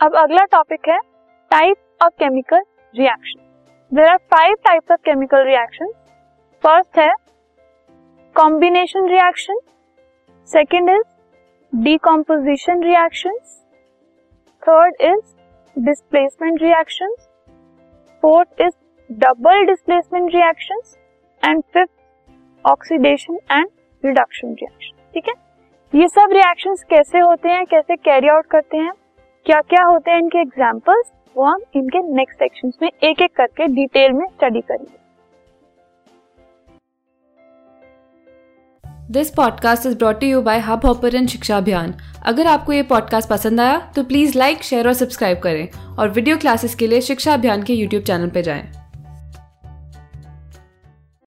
अब अगला टॉपिक है type of chemical reaction there are five types of chemical reaction first है combination reaction second is decomposition reaction third is displacement reaction fourth is double displacement reaction and fifth oxidation and reduction reaction ठीक है? ये सब reaction कैसे होते हैं? कैसे carry out करते हैं? क्या क्या होते हैं इनके एग्जाम्पल्स वो हम इनके नेक्स्ट सेक्शन में एक एक करके डिटेल में स्टडी करेंगे। This podcast is brought you by Hubhopper शिक्षा अभियान अगर आपको ये पॉडकास्ट पसंद आया तो प्लीज़ लाइक शेयर और सब्सक्राइब करें। और वीडियो क्लासेस के लिए शिक्षा अभियान के यूट्यूब चैनल पर जाएँ।